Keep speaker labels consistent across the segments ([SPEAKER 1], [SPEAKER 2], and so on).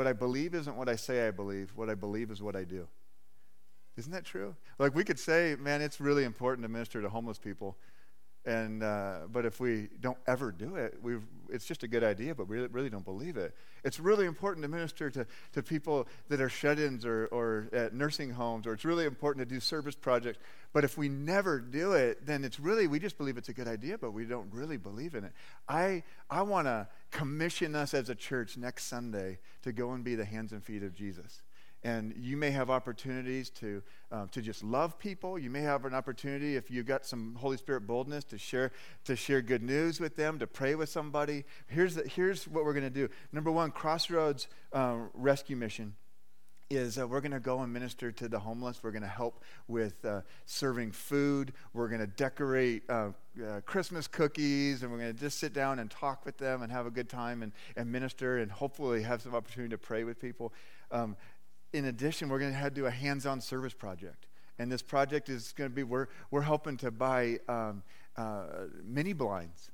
[SPEAKER 1] What I believe isn't what I say I believe. What I believe is what I do. Isn't that true? Like we could say, man, it's really important to minister to homeless people. And uh, but if we don't ever do it, we it's just a good idea, but we really, don't believe it. It's really important to minister to, to people that are shut-ins or, or at nursing homes, or it's really important to do service projects. But if we never do it, then it's really we just believe it's a good idea, but we don't really believe in it. I I want to commission us as a church next Sunday to go and be the hands and feet of Jesus and you may have opportunities to, um, to just love people you may have an opportunity if you've got some holy spirit boldness to share to share good news with them to pray with somebody here's, the, here's what we're going to do number one crossroads um, rescue mission is uh, we're going to go and minister to the homeless. We're going to help with uh, serving food. We're going to decorate uh, uh, Christmas cookies, and we're going to just sit down and talk with them and have a good time and, and minister and hopefully have some opportunity to pray with people. Um, in addition, we're going to do a hands on service project. And this project is going to be we're, we're helping to buy um, uh, mini blinds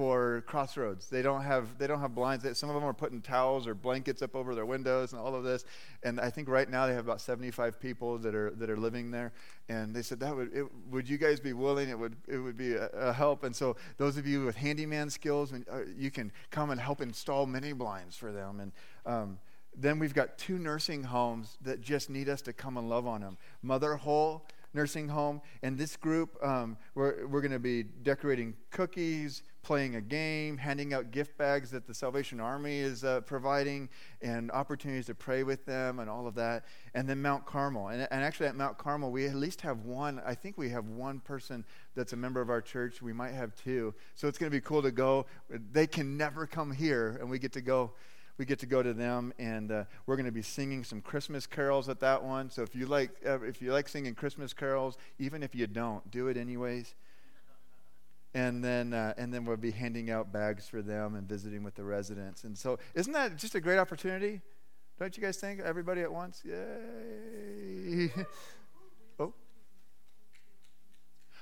[SPEAKER 1] for Crossroads. They don't have they don't have blinds. Some of them are putting towels or blankets up over their windows and all of this. And I think right now they have about 75 people that are that are living there. And they said that would it, would you guys be willing? It would it would be a, a help. And so those of you with handyman skills, uh, you can come and help install mini blinds for them. And um, then we've got two nursing homes that just need us to come and love on them Mother Whole Nursing Home. And this group, um, we're, we're going to be decorating cookies, playing a game, handing out gift bags that the Salvation Army is uh, providing, and opportunities to pray with them and all of that. And then Mount Carmel. And, and actually, at Mount Carmel, we at least have one, I think we have one person that's a member of our church. We might have two. So it's going to be cool to go. They can never come here, and we get to go we get to go to them, and uh, we're going to be singing some Christmas carols at that one. So if you like, uh, if you like singing Christmas carols, even if you don't, do it anyways. And then, uh, and then we'll be handing out bags for them and visiting with the residents. And so, isn't that just a great opportunity? Don't you guys think? Everybody at once? Yay! oh.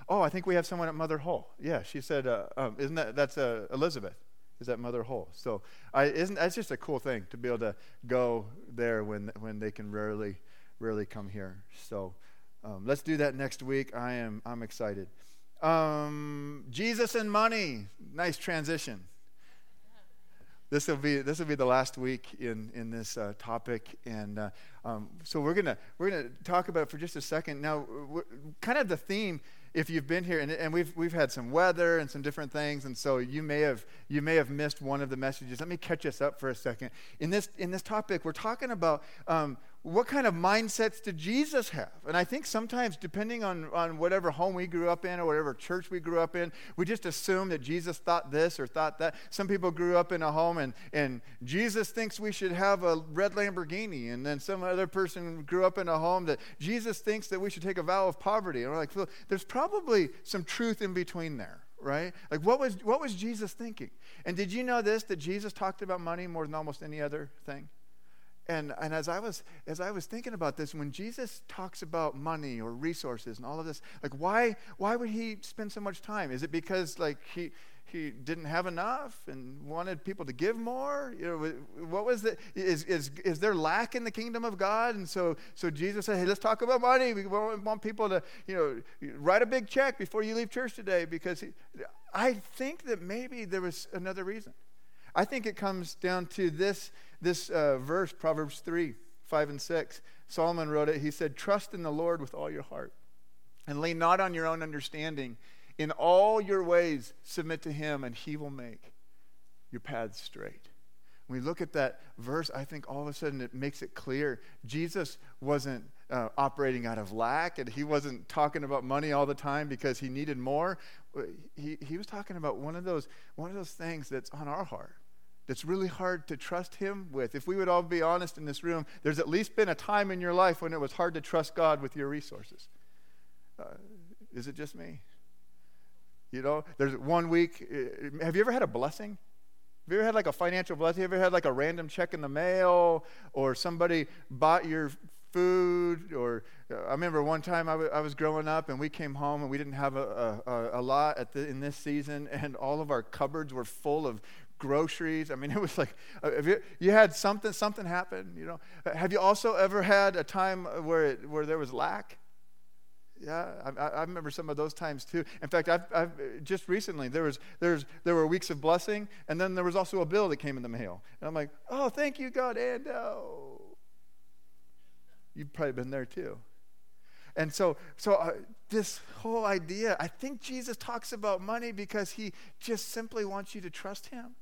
[SPEAKER 1] Oh, I think we have someone at Mother Whole. Yeah, she said, uh, um, isn't that, that's uh, Elizabeth is that Mother Whole. So I, isn't that's just a cool thing to be able to go there when when they can rarely rarely come here. So um, let's do that next week. I am I'm excited. Um, Jesus and money. Nice transition. This will be this will be the last week in in this uh, topic, and uh, um, so we're gonna we're gonna talk about it for just a second. Now, kind of the theme if you've been here and, and we've, we've had some weather and some different things and so you may have you may have missed one of the messages. Let me catch us up for a second. In this in this topic we're talking about um, what kind of mindsets did Jesus have? And I think sometimes, depending on, on whatever home we grew up in or whatever church we grew up in, we just assume that Jesus thought this or thought that. Some people grew up in a home and, and Jesus thinks we should have a red Lamborghini. And then some other person grew up in a home that Jesus thinks that we should take a vow of poverty. And we're like, there's probably some truth in between there right? Like, what was, what was Jesus thinking? And did you know this, that Jesus talked about money more than almost any other thing? And, and as, I was, as I was thinking about this, when Jesus talks about money or resources and all of this, like why, why would he spend so much time? Is it because like he, he didn't have enough and wanted people to give more? You know, what was the, is, is, is there lack in the kingdom of God? And so, so Jesus said, hey, let's talk about money. We want people to, you know, write a big check before you leave church today because he, I think that maybe there was another reason. I think it comes down to this, this uh, verse, Proverbs 3 5 and 6. Solomon wrote it. He said, Trust in the Lord with all your heart and lean not on your own understanding. In all your ways, submit to him, and he will make your paths straight. When we look at that verse, I think all of a sudden it makes it clear Jesus wasn't uh, operating out of lack and he wasn't talking about money all the time because he needed more. He, he was talking about one of, those, one of those things that's on our heart that's really hard to trust Him with. If we would all be honest in this room, there's at least been a time in your life when it was hard to trust God with your resources. Uh, is it just me? You know, there's one week. Uh, have you ever had a blessing? Have you ever had like a financial blessing? Have you ever had like a random check in the mail or somebody bought your food or uh, i remember one time I, w- I was growing up and we came home and we didn't have a, a, a lot the, in this season and all of our cupboards were full of groceries. I mean, it was like uh, you, you had something, something happen. You know, Uh, have you also ever had a time where it, where there was lack? Yeah, I, I remember some of those times too. In fact, I've, I've just recently there was there's there were weeks of blessing, and then there was also a bill that came in the mail, and I'm like, oh, thank you, God, and oh, you've probably been there too. And so, so uh, this whole idea, I think Jesus talks about money because he just simply wants you to trust him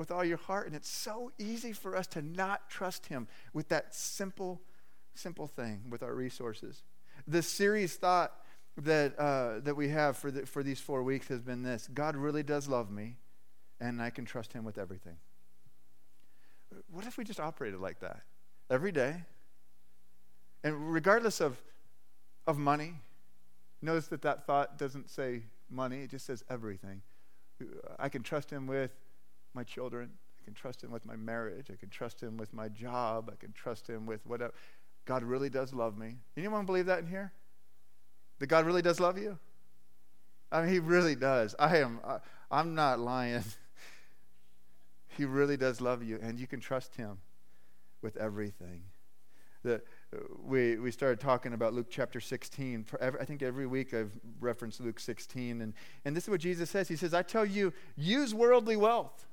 [SPEAKER 1] with all your heart, and it's so easy for us to not trust him with that simple, simple thing with our resources. The series thought that, uh, that we have for, the, for these four weeks has been this God really does love me, and I can trust Him with everything. What if we just operated like that every day? And regardless of, of money, notice that that thought doesn't say money, it just says everything. I can trust Him with my children. I can trust Him with my marriage. I can trust Him with my job. I can trust Him with whatever. God really does love me. Anyone believe that in here? That God really does love you? I mean, He really does. I am. I, I'm not lying. he really does love you, and you can trust Him with everything. The, we, we started talking about Luke chapter 16. Every, I think every week I've referenced Luke 16. And, and this is what Jesus says He says, I tell you, use worldly wealth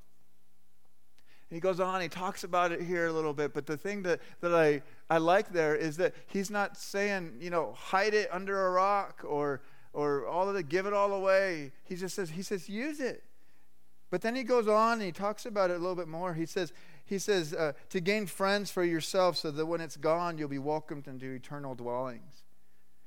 [SPEAKER 1] he goes on, he talks about it here a little bit, but the thing that, that I, I like there is that he's not saying, you know, hide it under a rock or, or all of it, give it all away. He just says, he says, use it. But then he goes on and he talks about it a little bit more. He says, he says uh, to gain friends for yourself so that when it's gone, you'll be welcomed into eternal dwellings.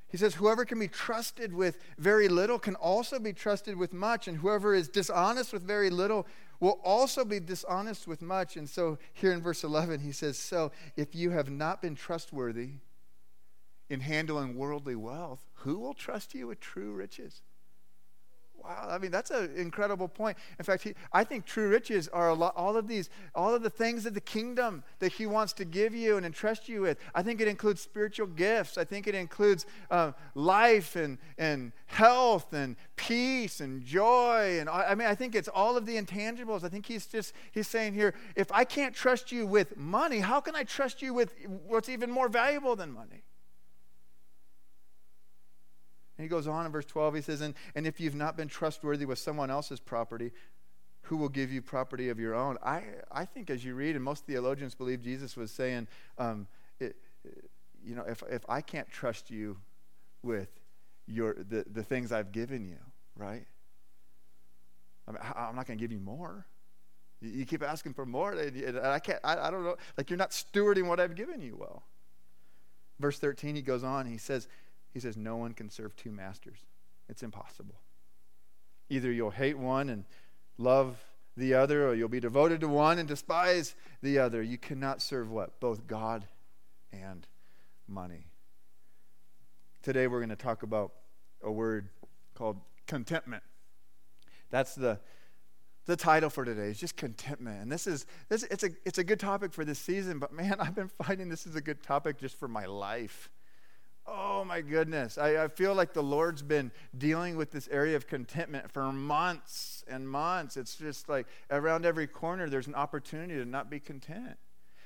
[SPEAKER 1] He says, Whoever can be trusted with very little can also be trusted with much, and whoever is dishonest with very little will also be dishonest with much. And so here in verse 11, he says, So if you have not been trustworthy in handling worldly wealth, who will trust you with true riches? Wow, I mean that's an incredible point. In fact, he, I think true riches are lot, all of these, all of the things of the kingdom that He wants to give you and entrust you with. I think it includes spiritual gifts. I think it includes uh, life and and health and peace and joy. And I mean, I think it's all of the intangibles. I think He's just He's saying here, if I can't trust you with money, how can I trust you with what's even more valuable than money? And he goes on in verse 12, he says, and, and if you've not been trustworthy with someone else's property, who will give you property of your own? I, I think as you read, and most theologians believe Jesus was saying, um, it, you know, if, if I can't trust you with your, the, the things I've given you, right? I mean, I'm not going to give you more. You keep asking for more, and I can't, I, I don't know, like you're not stewarding what I've given you well. Verse 13, he goes on, he says, he says, No one can serve two masters. It's impossible. Either you'll hate one and love the other, or you'll be devoted to one and despise the other. You cannot serve what? Both God and money. Today we're going to talk about a word called contentment. That's the the title for today is just contentment. And this is this it's a it's a good topic for this season, but man, I've been finding this is a good topic just for my life. Oh my goodness. I, I, feel like the Lord's been dealing with this area of contentment for months and months. It's just like around every corner, there's an opportunity to not be content.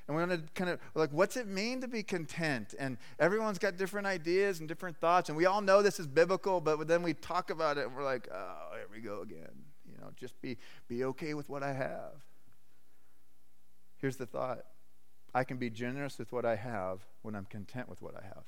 [SPEAKER 1] And we want to kind of like, what's it mean to be content? And everyone's got different ideas and different thoughts. And we all know this is biblical, but then we talk about it and we're like, oh, here we go again. You know, just be, be okay with what I have. Here's the thought I can be generous with what I have when I'm content with what I have.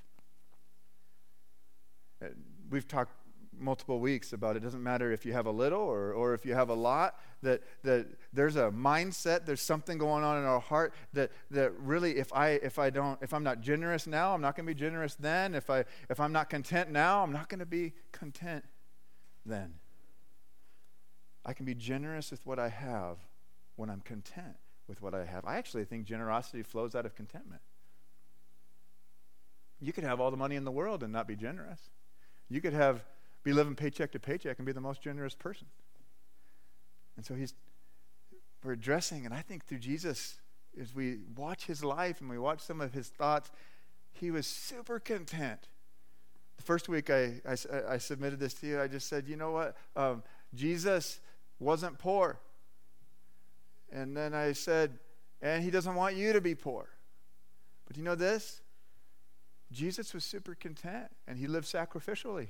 [SPEAKER 1] We've talked multiple weeks about it doesn't matter if you have a little or, or if you have a lot that, that there's a mindset there's something going on in our heart that, that really if i if i don't if i'm not generous now i'm not going to be generous then. If i if i'm not content now i'm not going to be content then. I can be generous with what i have when i'm content with what i have. I actually think generosity flows out of contentment. You could have all the money in the world and not be generous you could have be living paycheck to paycheck and be the most generous person. And so he's we're addressing, and I think through Jesus, as we watch his life and we watch some of his thoughts, he was super content. The first week I, I, I submitted this to you, I just said, you know what? Um, Jesus wasn't poor. And then I said, and he doesn't want you to be poor. But you know this? Jesus was super content and he lived sacrificially.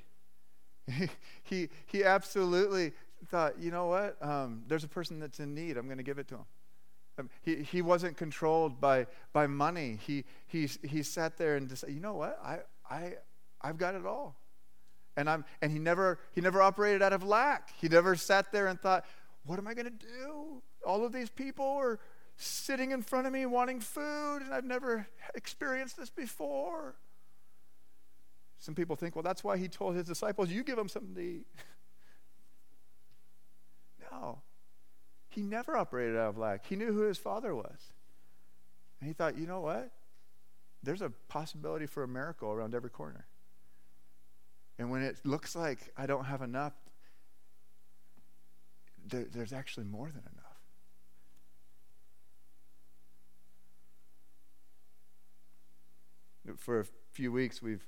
[SPEAKER 1] he, he absolutely thought, you know what? Um, there's a person that's in need. I'm going to give it to him. Um, he, he wasn't controlled by, by money. He, he, he sat there and decided, you know what? I, I, I've got it all. And, I'm, and he, never, he never operated out of lack. He never sat there and thought, what am I going to do? All of these people are sitting in front of me wanting food, and I've never experienced this before. Some people think, well, that's why he told his disciples, you give them something to eat. no. He never operated out of lack. He knew who his father was. And he thought, you know what? There's a possibility for a miracle around every corner. And when it looks like I don't have enough, there, there's actually more than enough. For a few weeks, we've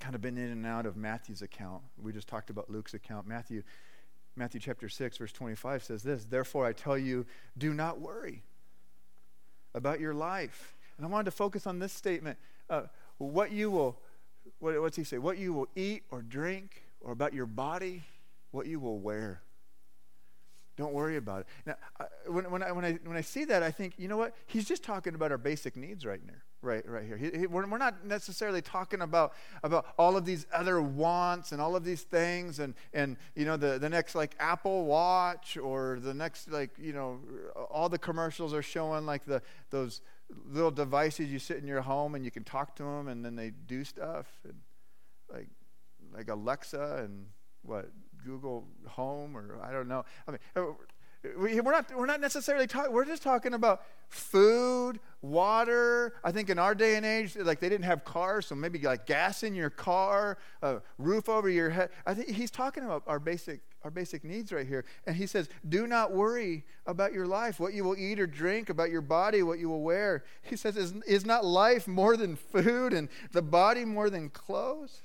[SPEAKER 1] kind of been in and out of Matthew's account. We just talked about Luke's account. Matthew Matthew chapter 6, verse 25 says this Therefore, I tell you, do not worry about your life. And I wanted to focus on this statement uh, what you will, what, what's he say? What you will eat or drink, or about your body, what you will wear. Don't worry about it. Now, I, when, when, I, when, I, when I see that, I think, you know what? He's just talking about our basic needs right now right, right here. He, he, we're, we're not necessarily talking about, about all of these other wants and all of these things and, and you know, the, the next like Apple Watch or the next like, you know, all the commercials are showing like the, those little devices you sit in your home and you can talk to them and then they do stuff and like, like Alexa and what, Google Home or I don't know. I mean, we, we're, not, we're not necessarily talking, we're just talking about food, water. I think in our day and age, like they didn't have cars, so maybe like gas in your car, a roof over your head. I think he's talking about our basic, our basic needs right here. And he says, Do not worry about your life, what you will eat or drink, about your body, what you will wear. He says, Is, is not life more than food and the body more than clothes?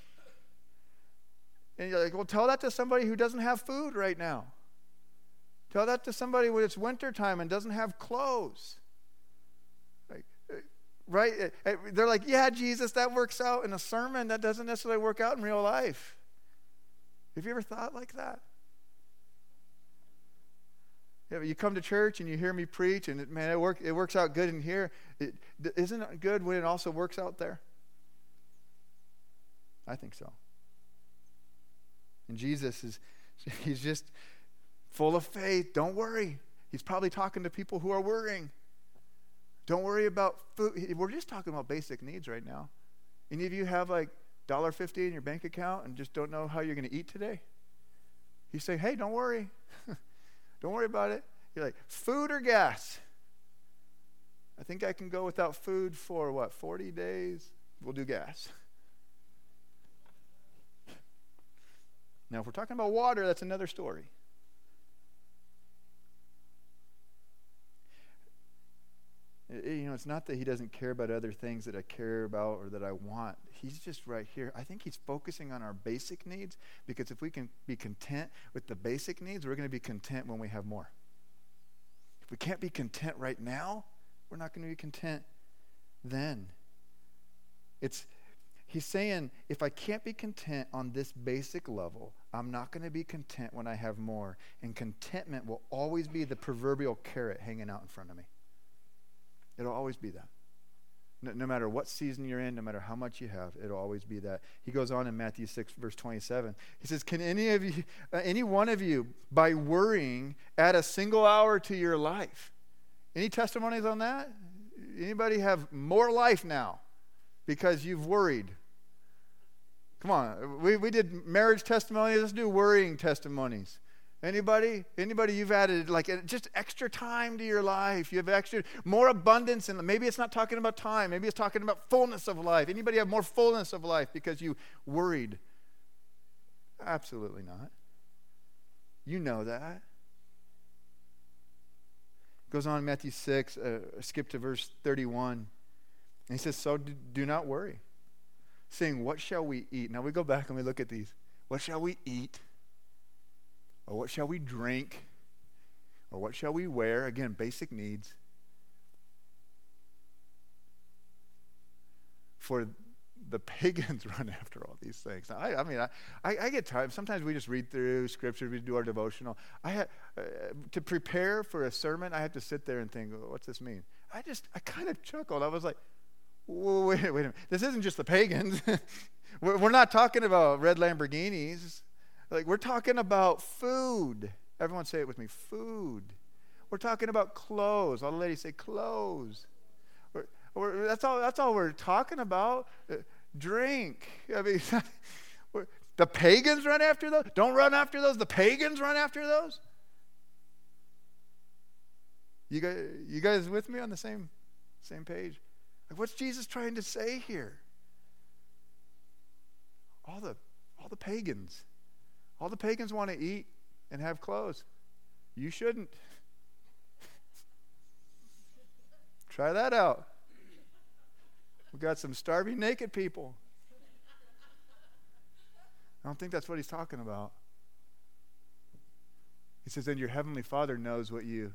[SPEAKER 1] And you're like, Well, tell that to somebody who doesn't have food right now. Tell that to somebody when it's wintertime and doesn't have clothes. Right? Eh, eh, they're like, yeah, Jesus, that works out in a sermon. That doesn't necessarily work out in real life. Have you ever thought like that? You come to church and you hear me preach, and it, man, it, work, it works out good in here. It, isn't it good when it also works out there? I think so. And Jesus is, he's just full of faith. Don't worry. He's probably talking to people who are worrying. Don't worry about food. We're just talking about basic needs right now. Any of you have like $1.50 in your bank account and just don't know how you're going to eat today? You say, hey, don't worry. don't worry about it. You're like, food or gas? I think I can go without food for what, 40 days? We'll do gas. Now, if we're talking about water, that's another story. You know, it's not that he doesn't care about other things that I care about or that I want. He's just right here. I think he's focusing on our basic needs because if we can be content with the basic needs, we're going to be content when we have more. If we can't be content right now, we're not going to be content then. It's he's saying if I can't be content on this basic level, I'm not going to be content when I have more. And contentment will always be the proverbial carrot hanging out in front of me. It'll always be that. No, no, matter what season you're in, no matter how much you have, it'll always be that. He goes on in Matthew 6, verse 27. He says, Can any of you, uh, any one of you, by worrying, add a single hour to your life? Any testimonies on that? Anybody have more life now because you've worried? Come on, we, we did marriage testimonies. Let's do worrying testimonies. Anybody? Anybody you've added like just extra time to your life? You have extra more abundance and maybe it's not talking about time, maybe it's talking about fullness of life. Anybody have more fullness of life because you worried? Absolutely not. You know that. Goes on Matthew 6, uh, skip to verse 31. And he says, So do, do not worry, saying, What shall we eat? Now we go back and we look at these. What shall we eat? Or what shall we drink? or what shall we wear? Again, basic needs. For the pagans run after all these things. Now, I, I, mean, I, I, get tired. Sometimes we just read through scripture, we do our devotional. I had, uh, to prepare for a sermon, I have to sit there and think, what's this mean? I just, I kind of chuckled. I was like, wait, wait a minute. This isn't just the pagans. we're, we're not talking about red Lamborghinis. Like, we're talking about food. Everyone say it with me food. We're talking about clothes. All the ladies say clothes. We're, we're, that's, all, that's all we're talking about. Uh, drink. I mean, the pagans run after those. Don't run after those. The pagans run after those. You guys, you guys with me on the same, same page? Like, what's Jesus trying to say here? All the, all the pagans, all the pagans want to eat and have clothes. You shouldn't. Try that out. We've got some starving naked people. I don't think that's what he's talking about. He says, and your heavenly Father knows what you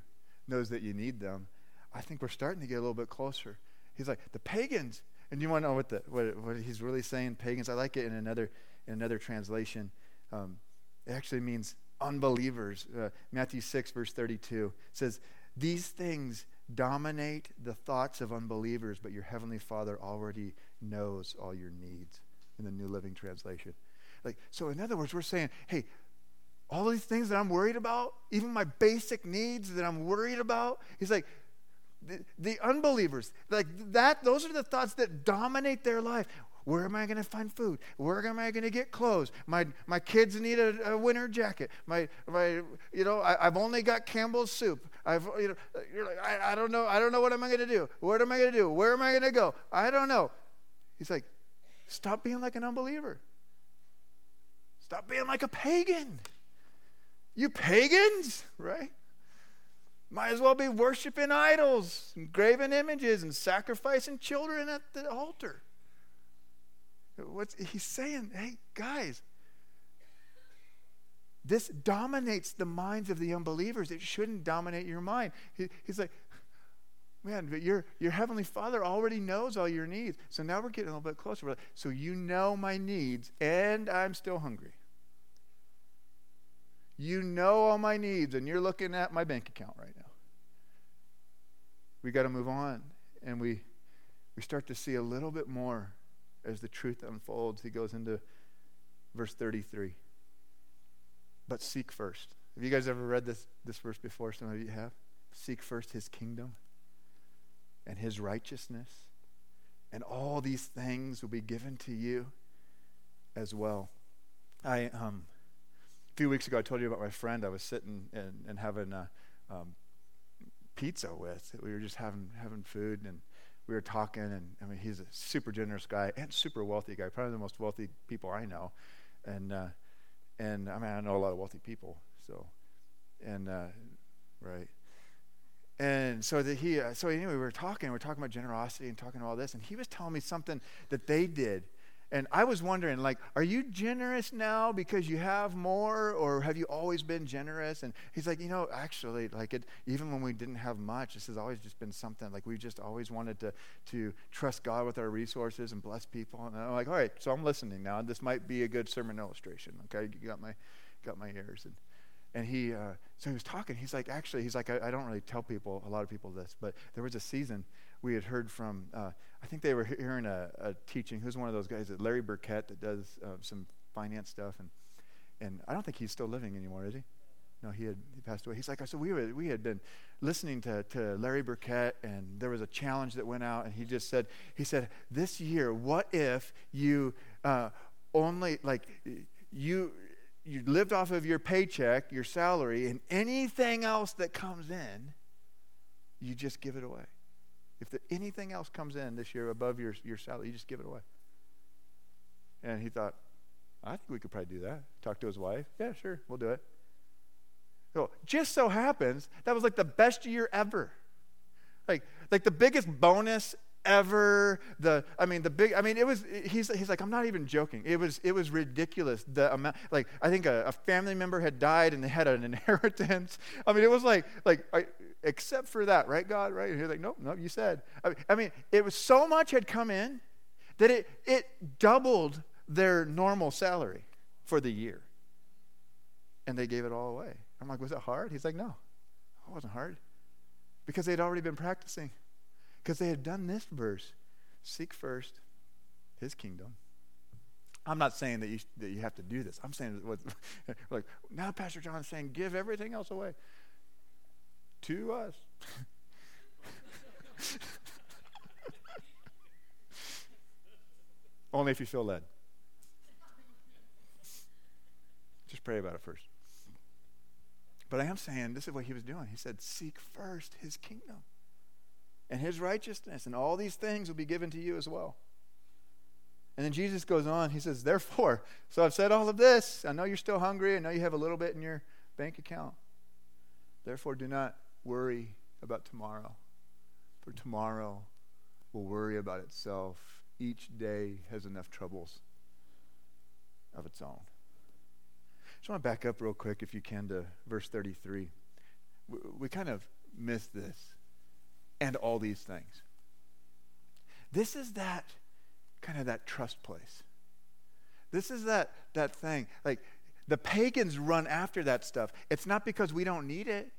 [SPEAKER 1] knows that you need them. I think we're starting to get a little bit closer. He's like, the pagans, and you want to know what the what, what he's really saying, pagans. I like it in another in another translation. Um, it actually means unbelievers. Uh, Matthew 6, verse 32 says, These things dominate the thoughts of unbelievers, but your heavenly Father already knows all your needs in the New Living Translation. Like, so in other words, we're saying, hey, all these things that I'm worried about, even my basic needs that I'm worried about, he's like, the, the unbelievers, like that, those are the thoughts that dominate their life. Where am I going to find food? Where am I going to get clothes? My, my kids need a, a winter jacket. My, my, you know, I, have only got Campbell's soup. I've, you know, you're like, I, I don't know. I don't know what am I going to do. What am I going to do? Where am I going to go? I don't know. He's like, stop being like an unbeliever. Stop being like a pagan. You pagans, right? Might as well be worshiping idols and graven images and sacrificing children at the altar. What's he's saying? Hey, guys, this dominates the minds of the unbelievers. It shouldn't dominate your mind. He, he's like, man, but your, your heavenly Father already knows all your needs. So now we're getting a little bit closer. So you know my needs, and I'm still hungry. You know all my needs, and you're looking at my bank account right now. We got to move on, and we we start to see a little bit more as the truth unfolds, he goes into verse 33. But seek first. Have you guys ever read this, this verse before? Some of you have. Seek first his kingdom and his righteousness, and all these things will be given to you as well. I um, a few weeks ago I told you about my friend I was sitting and, and having a, um, pizza with. We were just having having food and we were talking, and I mean, he's a super generous guy and super wealthy guy, probably the most wealthy people I know. And uh, and I mean, I know a lot of wealthy people, so and uh, right. And so that he, uh, so anyway, we were talking, we were talking about generosity and talking about all this, and he was telling me something that they did and I was wondering, like, are you generous now because you have more, or have you always been generous? And he's like, you know, actually, like, it, even when we didn't have much, this has always just been something. Like, we just always wanted to to trust God with our resources and bless people. And I'm like, all right, so I'm listening now. This might be a good sermon illustration. Okay, you got my got my ears. And and he, uh, so he was talking. He's like, actually, he's like, I, I don't really tell people a lot of people this, but there was a season we had heard from, uh, I think they were hearing a, a, teaching. Who's one of those guys? Larry Burkett that does uh, some finance stuff, and and I don't think he's still living anymore, is he? No, he had he passed away. He's like, I so we were, we had been listening to, to Larry Burkett, and there was a challenge that went out, and he just said, he said, this year, what if you uh, only like you you lived off of your paycheck, your salary, and anything else that comes in, you just give it away. If the, anything else comes in this year above your, your salary, you just give it away. And he thought, I think we could probably do that. Talk to his wife. Yeah, sure, we'll do it. So just so happens that was like the best year ever. Like, like the biggest bonus ever. The I mean the big I mean it was he's he's like I'm not even joking. It was it was ridiculous the amount like I think a, a family member had died and they had an inheritance. I mean it was like like I, except for that, right God, right? And he's like nope, nope, you said. I mean, it was so much had come in that it it doubled their normal salary for the year. And they gave it all away. I'm like, was it hard? He's like, no, it wasn't hard. Because they'd already been practicing. Because they had done this verse seek first his kingdom. I'm not saying that you, that you have to do this. I'm saying what, like, now Pastor John is saying, give everything else away to us. Only if you feel led. Just pray about it first. But I am saying this is what he was doing. He said, Seek first his kingdom and his righteousness, and all these things will be given to you as well. And then Jesus goes on, he says, Therefore, so I've said all of this. I know you're still hungry. I know you have a little bit in your bank account. Therefore, do not worry about tomorrow, for tomorrow will worry about itself. Each day has enough troubles of its own just want to back up real quick, if you can, to verse 33. We, we kind of miss this and all these things. This is that kind of that trust place. This is that that thing. Like the pagans run after that stuff. It's not because we don't need it.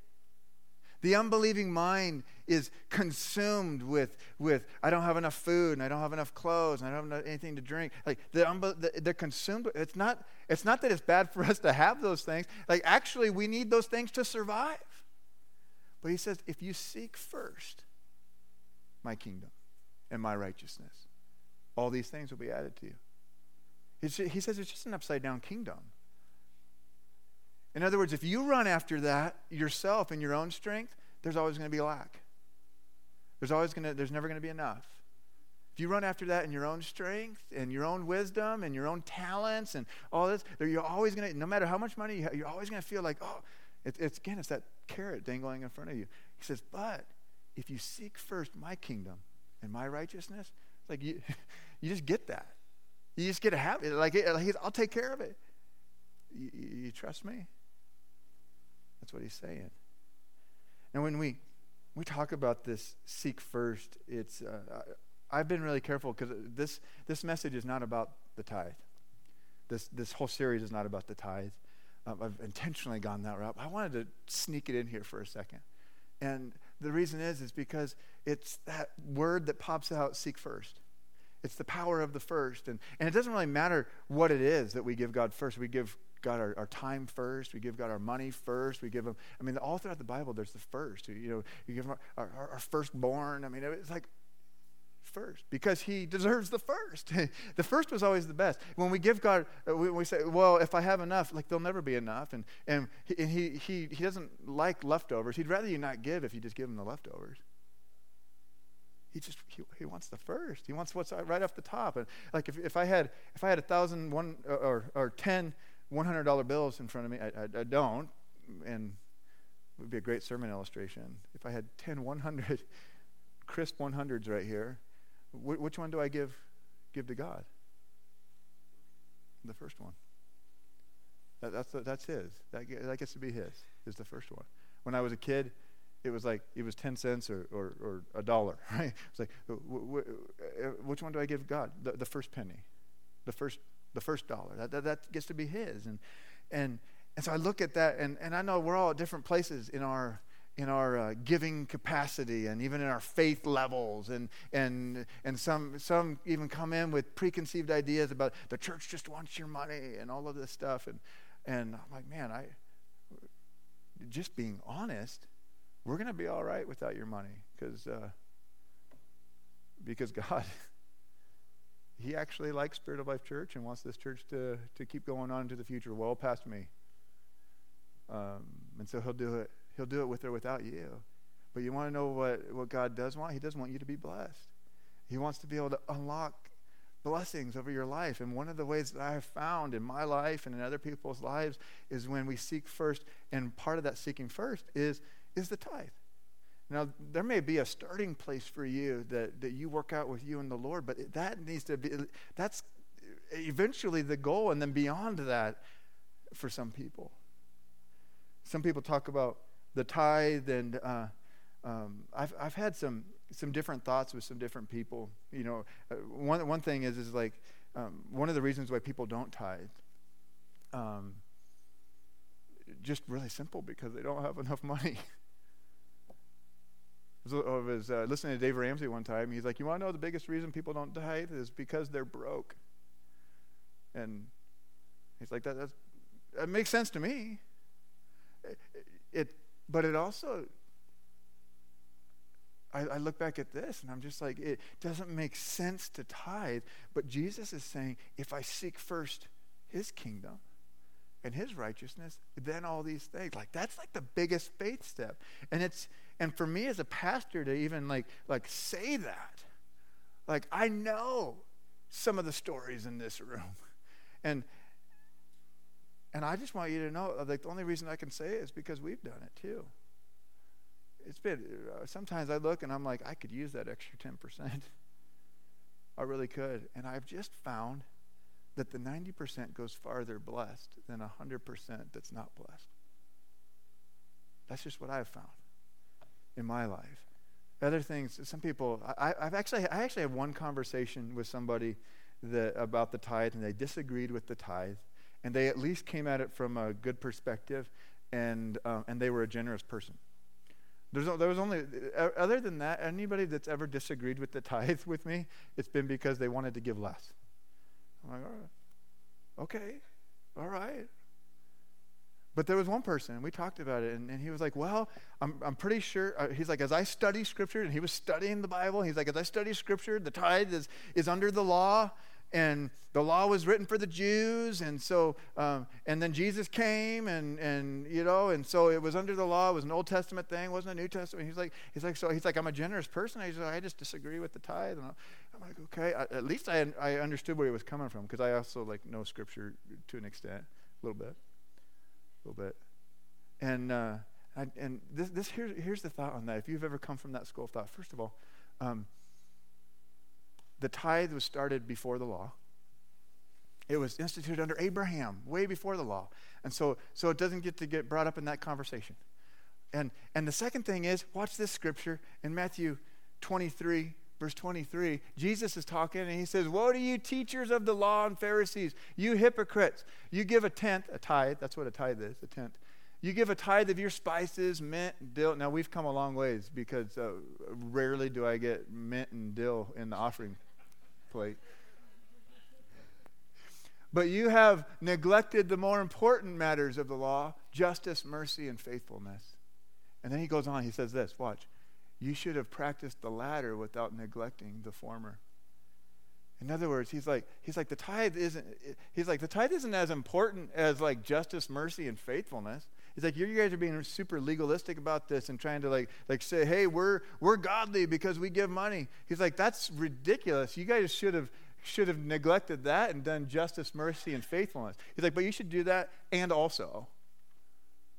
[SPEAKER 1] The unbelieving mind is consumed with, with I don't have enough food and I don't have enough clothes and I don't have anything to drink. Like the, they're consumed. It's not, it's not that it's bad for us to have those things. Like actually, we need those things to survive. But he says, if you seek first my kingdom and my righteousness, all these things will be added to you. he says it's just an upside down kingdom. In other words, if you run after that yourself in your own strength, there's always going to be lack. There's always going to there's never going to be enough. If you run after that in your own strength and your own wisdom and your own talents and all this, you're always going to, no matter how much money you have, you're always going to feel like, oh, it's, it's again, it's that carrot dangling in front of you. He says, but if you seek first my kingdom and my righteousness, like you, you just get that. You just get to have it. Like, like I'll take care of it. You, you trust me? That's what he's saying. And when we we talk about this seek first, it's uh, I've been really careful because this this message is not about the tithe. This this whole series is not about the tithe. I've intentionally gone that route. I wanted to sneak it in here for a second, and the reason is is because it's that word that pops out: seek first. It's the power of the first, and and it doesn't really matter what it is that we give God first. We give God our, our time first. We give God our money first. We give Him, I mean, all throughout the Bible, there's the first. You know, you give Him our, our, our firstborn. I mean, it's like first because He deserves the first. the first was always the best. When we give God, uh, we, we, say, well, if I have enough, like there'll never be enough. And, and, he, and he, he, he doesn't like leftovers. He'd rather you not give if you just give Him the leftovers. He just he, he wants the first. He wants what's right off the top. And like if, if I had if I had a thousand one or or ten $100 bills in front of me. I, I, I don't, and it would be a great sermon illustration. If I had 10 100 crisp 100s right here, wh- which one do I give give to God? The first one. That, that's, that's his. That, that gets to be his, is the first one. When I was a kid, it was like it was 10 cents or, or, or a dollar, right? It's like, w- w- uh, which one do I give God? The, the first penny, the first the first dollar. That, that, that gets to be his. And, and, and so I look at that, and, and I know we're all at different places in our, in our uh, giving capacity and even in our faith levels. And, and, and some, some even come in with preconceived ideas about the church just wants your money and all of this stuff. And, and I'm like, man, I, just being honest, we're going to be all right without your money because uh, because God he actually likes Spirit of Life Church and wants this church to, to keep going on into the future well past me. Um, and so he'll do it. He'll do it with or without you. But you want to know what, what God does want? He does want you to be blessed. He wants to be able to unlock blessings over your life. And one of the ways that I have found in my life and in other people's lives is when we seek first, and part of that seeking first is, is the tithe. Now, there may be a starting place for you that, that you work out with you and the Lord, but that needs to be, that's eventually the goal, and then beyond that for some people. Some people talk about the tithe, and uh, um, I've, I've had some, some different thoughts with some different people. You know, uh, one, one thing is, is like um, one of the reasons why people don't tithe. Um, just really simple because they don't have enough money. I was uh, listening to Dave Ramsey one time. He's like, "You want to know the biggest reason people don't tithe is because they're broke." And he's like, "That that makes sense to me." It, it but it also. I, I look back at this and I'm just like, it doesn't make sense to tithe. But Jesus is saying, if I seek first His kingdom, and his righteousness, then all these things. Like that's like the biggest faith step. And it's and for me as a pastor to even like like say that, like I know some of the stories in this room. And and I just want you to know like the only reason I can say it is because we've done it too. It's been uh, sometimes I look and I'm like I could use that extra 10%. I really could. And I've just found that the 90% goes farther blessed than 100% that's not blessed. That's just what I've found in my life. Other things, some people, I, have actually, I actually had one conversation with somebody that, about the tithe, and they disagreed with the tithe, and they at least came at it from a good perspective, and, um, and they were a generous person. There's, there was only, other than that, anybody that's ever disagreed with the tithe with me, it's been because they wanted to give less. I'm like, all right. Okay, all right. But there was one person, and we talked about it, and, and he was like, Well, I'm, I'm pretty sure. Uh, he's like, As I study Scripture, and he was studying the Bible, he's like, As I study Scripture, the tithe is, is under the law, and the law was written for the Jews, and so, um, and then Jesus came, and and you know, and so it was under the law. It was an Old Testament thing, wasn't a New Testament. He's like, he's like, so he's like, I'm a generous person. He's like, I just disagree with the tithe. And I'm like, okay. I, at least I I understood where he was coming from because I also like know Scripture to an extent, a little bit, little bit, and uh, I, and this this here's here's the thought on that. If you've ever come from that school of thought, first of all. Um, the tithe was started before the law. It was instituted under Abraham, way before the law. And so, so it doesn't get to get brought up in that conversation. And, and the second thing is, watch this scripture in Matthew 23, verse 23. Jesus is talking and he says, Woe to you, teachers of the law and Pharisees, you hypocrites. You give a tenth, a tithe, that's what a tithe is, a tenth. You give a tithe of your spices, mint, dill. Now, we've come a long ways because uh, rarely do I get mint and dill in the offering plate. But you have neglected the more important matters of the law justice, mercy, and faithfulness. And then he goes on, he says this watch. You should have practiced the latter without neglecting the former. In other words, he's like, he's like the tithe isn't he's like the tithe isn't as important as like justice, mercy, and faithfulness. He's like, you guys are being super legalistic about this and trying to like, like say, hey, we're, we're godly because we give money. He's like, that's ridiculous. You guys should have, should have neglected that and done justice, mercy, and faithfulness. He's like, but you should do that and also,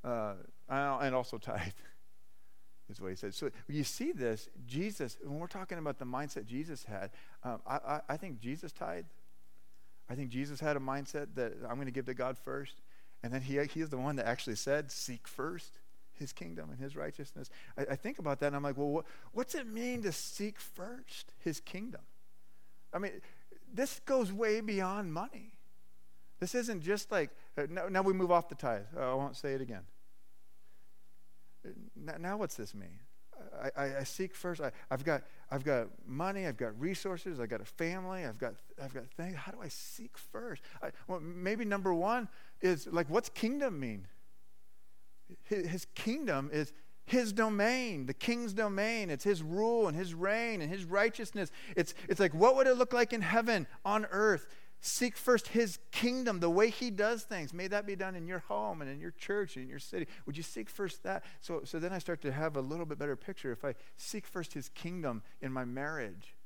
[SPEAKER 1] uh, and also tithe. Is what he said. So you see this, Jesus, when we're talking about the mindset Jesus had, um, I, I, I think Jesus tithed. I think Jesus had a mindset that I'm going to give to God first. And then he, he is the one that actually said, Seek first his kingdom and his righteousness. I, I think about that and I'm like, well, what, what's it mean to seek first his kingdom? I mean, this goes way beyond money. This isn't just like, uh, now, now, we move off the tithe. Uh, I won't say it again. Now, now what's this mean? I, I, I, seek first. I, have got, I've got money. I've got resources. I've got a family. I've got, I've got things. How do I seek first? I, well, maybe number one is like, what's kingdom mean? His, his kingdom is his domain, the king's domain. It's his rule and his reign and his righteousness. It's, it's like, what would it look like in heaven, on earth? Seek first his kingdom, the way he does things. May that be done in your home and in your church and in your city. Would you seek first that? So, so then I start to have a little bit better picture. If I seek first his kingdom in my marriage,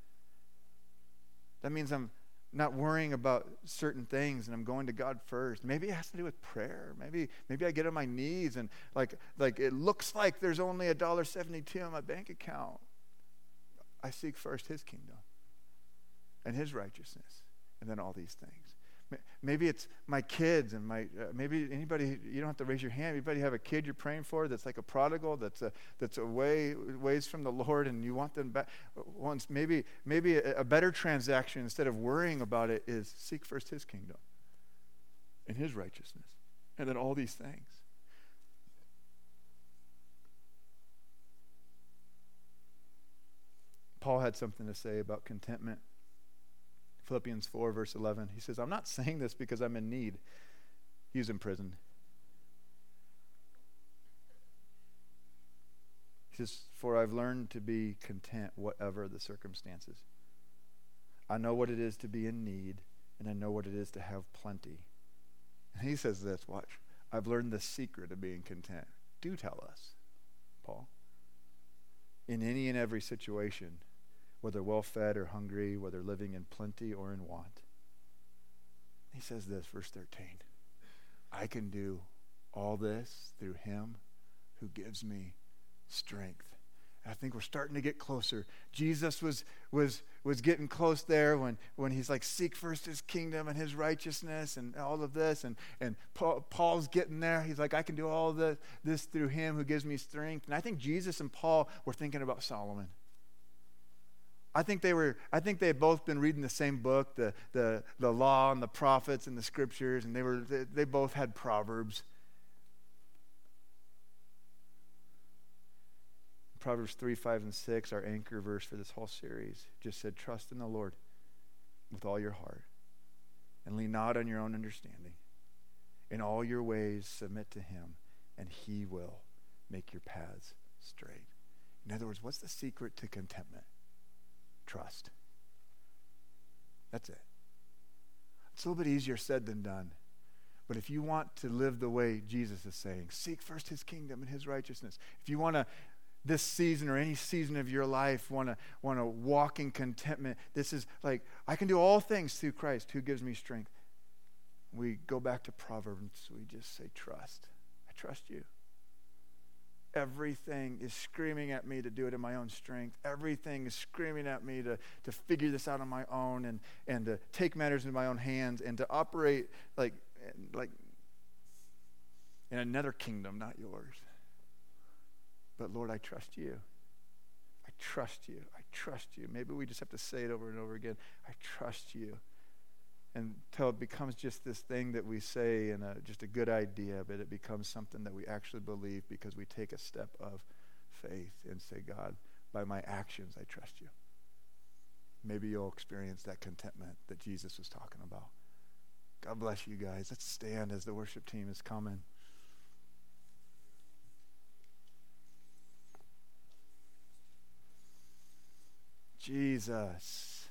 [SPEAKER 1] that means I'm, not worrying about certain things and I'm going to God first. Maybe it has to do with prayer. Maybe maybe I get on my knees and like like it looks like there's only a dollar 72 in my bank account. I seek first his kingdom and his righteousness and then all these things. Maybe it's my kids and my uh, maybe anybody you don't have to raise your hand. Anybody have a kid you're praying for that's like a prodigal that's a that's away ways from the Lord and you want them back. Once maybe maybe a, a better transaction instead of worrying about it is seek first His kingdom and His righteousness, and then all these things. Paul had something to say about contentment. Philippians 4, verse 11. He says, I'm not saying this because I'm in need. He's imprisoned. He says, For I've learned to be content, whatever the circumstances. I know what it is to be in need, and I know what it is to have plenty. And he says this watch, I've learned the secret of being content. Do tell us, Paul. In any and every situation, whether well fed or hungry, whether living in plenty or in want. He says this, verse 13 I can do all this through him who gives me strength. I think we're starting to get closer. Jesus was, was, was getting close there when, when he's like, seek first his kingdom and his righteousness and all of this. And, and Paul, Paul's getting there. He's like, I can do all this, this through him who gives me strength. And I think Jesus and Paul were thinking about Solomon. I think they were, I think they had both been reading the same book, the, the, the law and the prophets and the scriptures, and they were they, they both had proverbs. Proverbs 3, 5, and 6, our anchor verse for this whole series, just said, Trust in the Lord with all your heart and lean not on your own understanding. In all your ways, submit to Him, and He will make your paths straight. In other words, what's the secret to contentment? Trust. That's it. It's a little bit easier said than done. But if you want to live the way Jesus is saying, seek first his kingdom and his righteousness. If you want to, this season or any season of your life, want to want to walk in contentment, this is like, I can do all things through Christ who gives me strength. We go back to Proverbs, we just say, trust. I trust you. Everything is screaming at me to do it in my own strength. Everything is screaming at me to, to figure this out on my own and, and to take matters into my own hands and to operate like, like in another kingdom, not yours. But Lord, I trust you. I trust you. I trust you. Maybe we just have to say it over and over again. I trust you until it becomes just this thing that we say and just a good idea, but it becomes something that we actually believe because we take a step of faith and say, God, by my actions, I trust you. Maybe you'll experience that contentment that Jesus was talking about. God bless you guys. Let's stand as the worship team is coming. Jesus.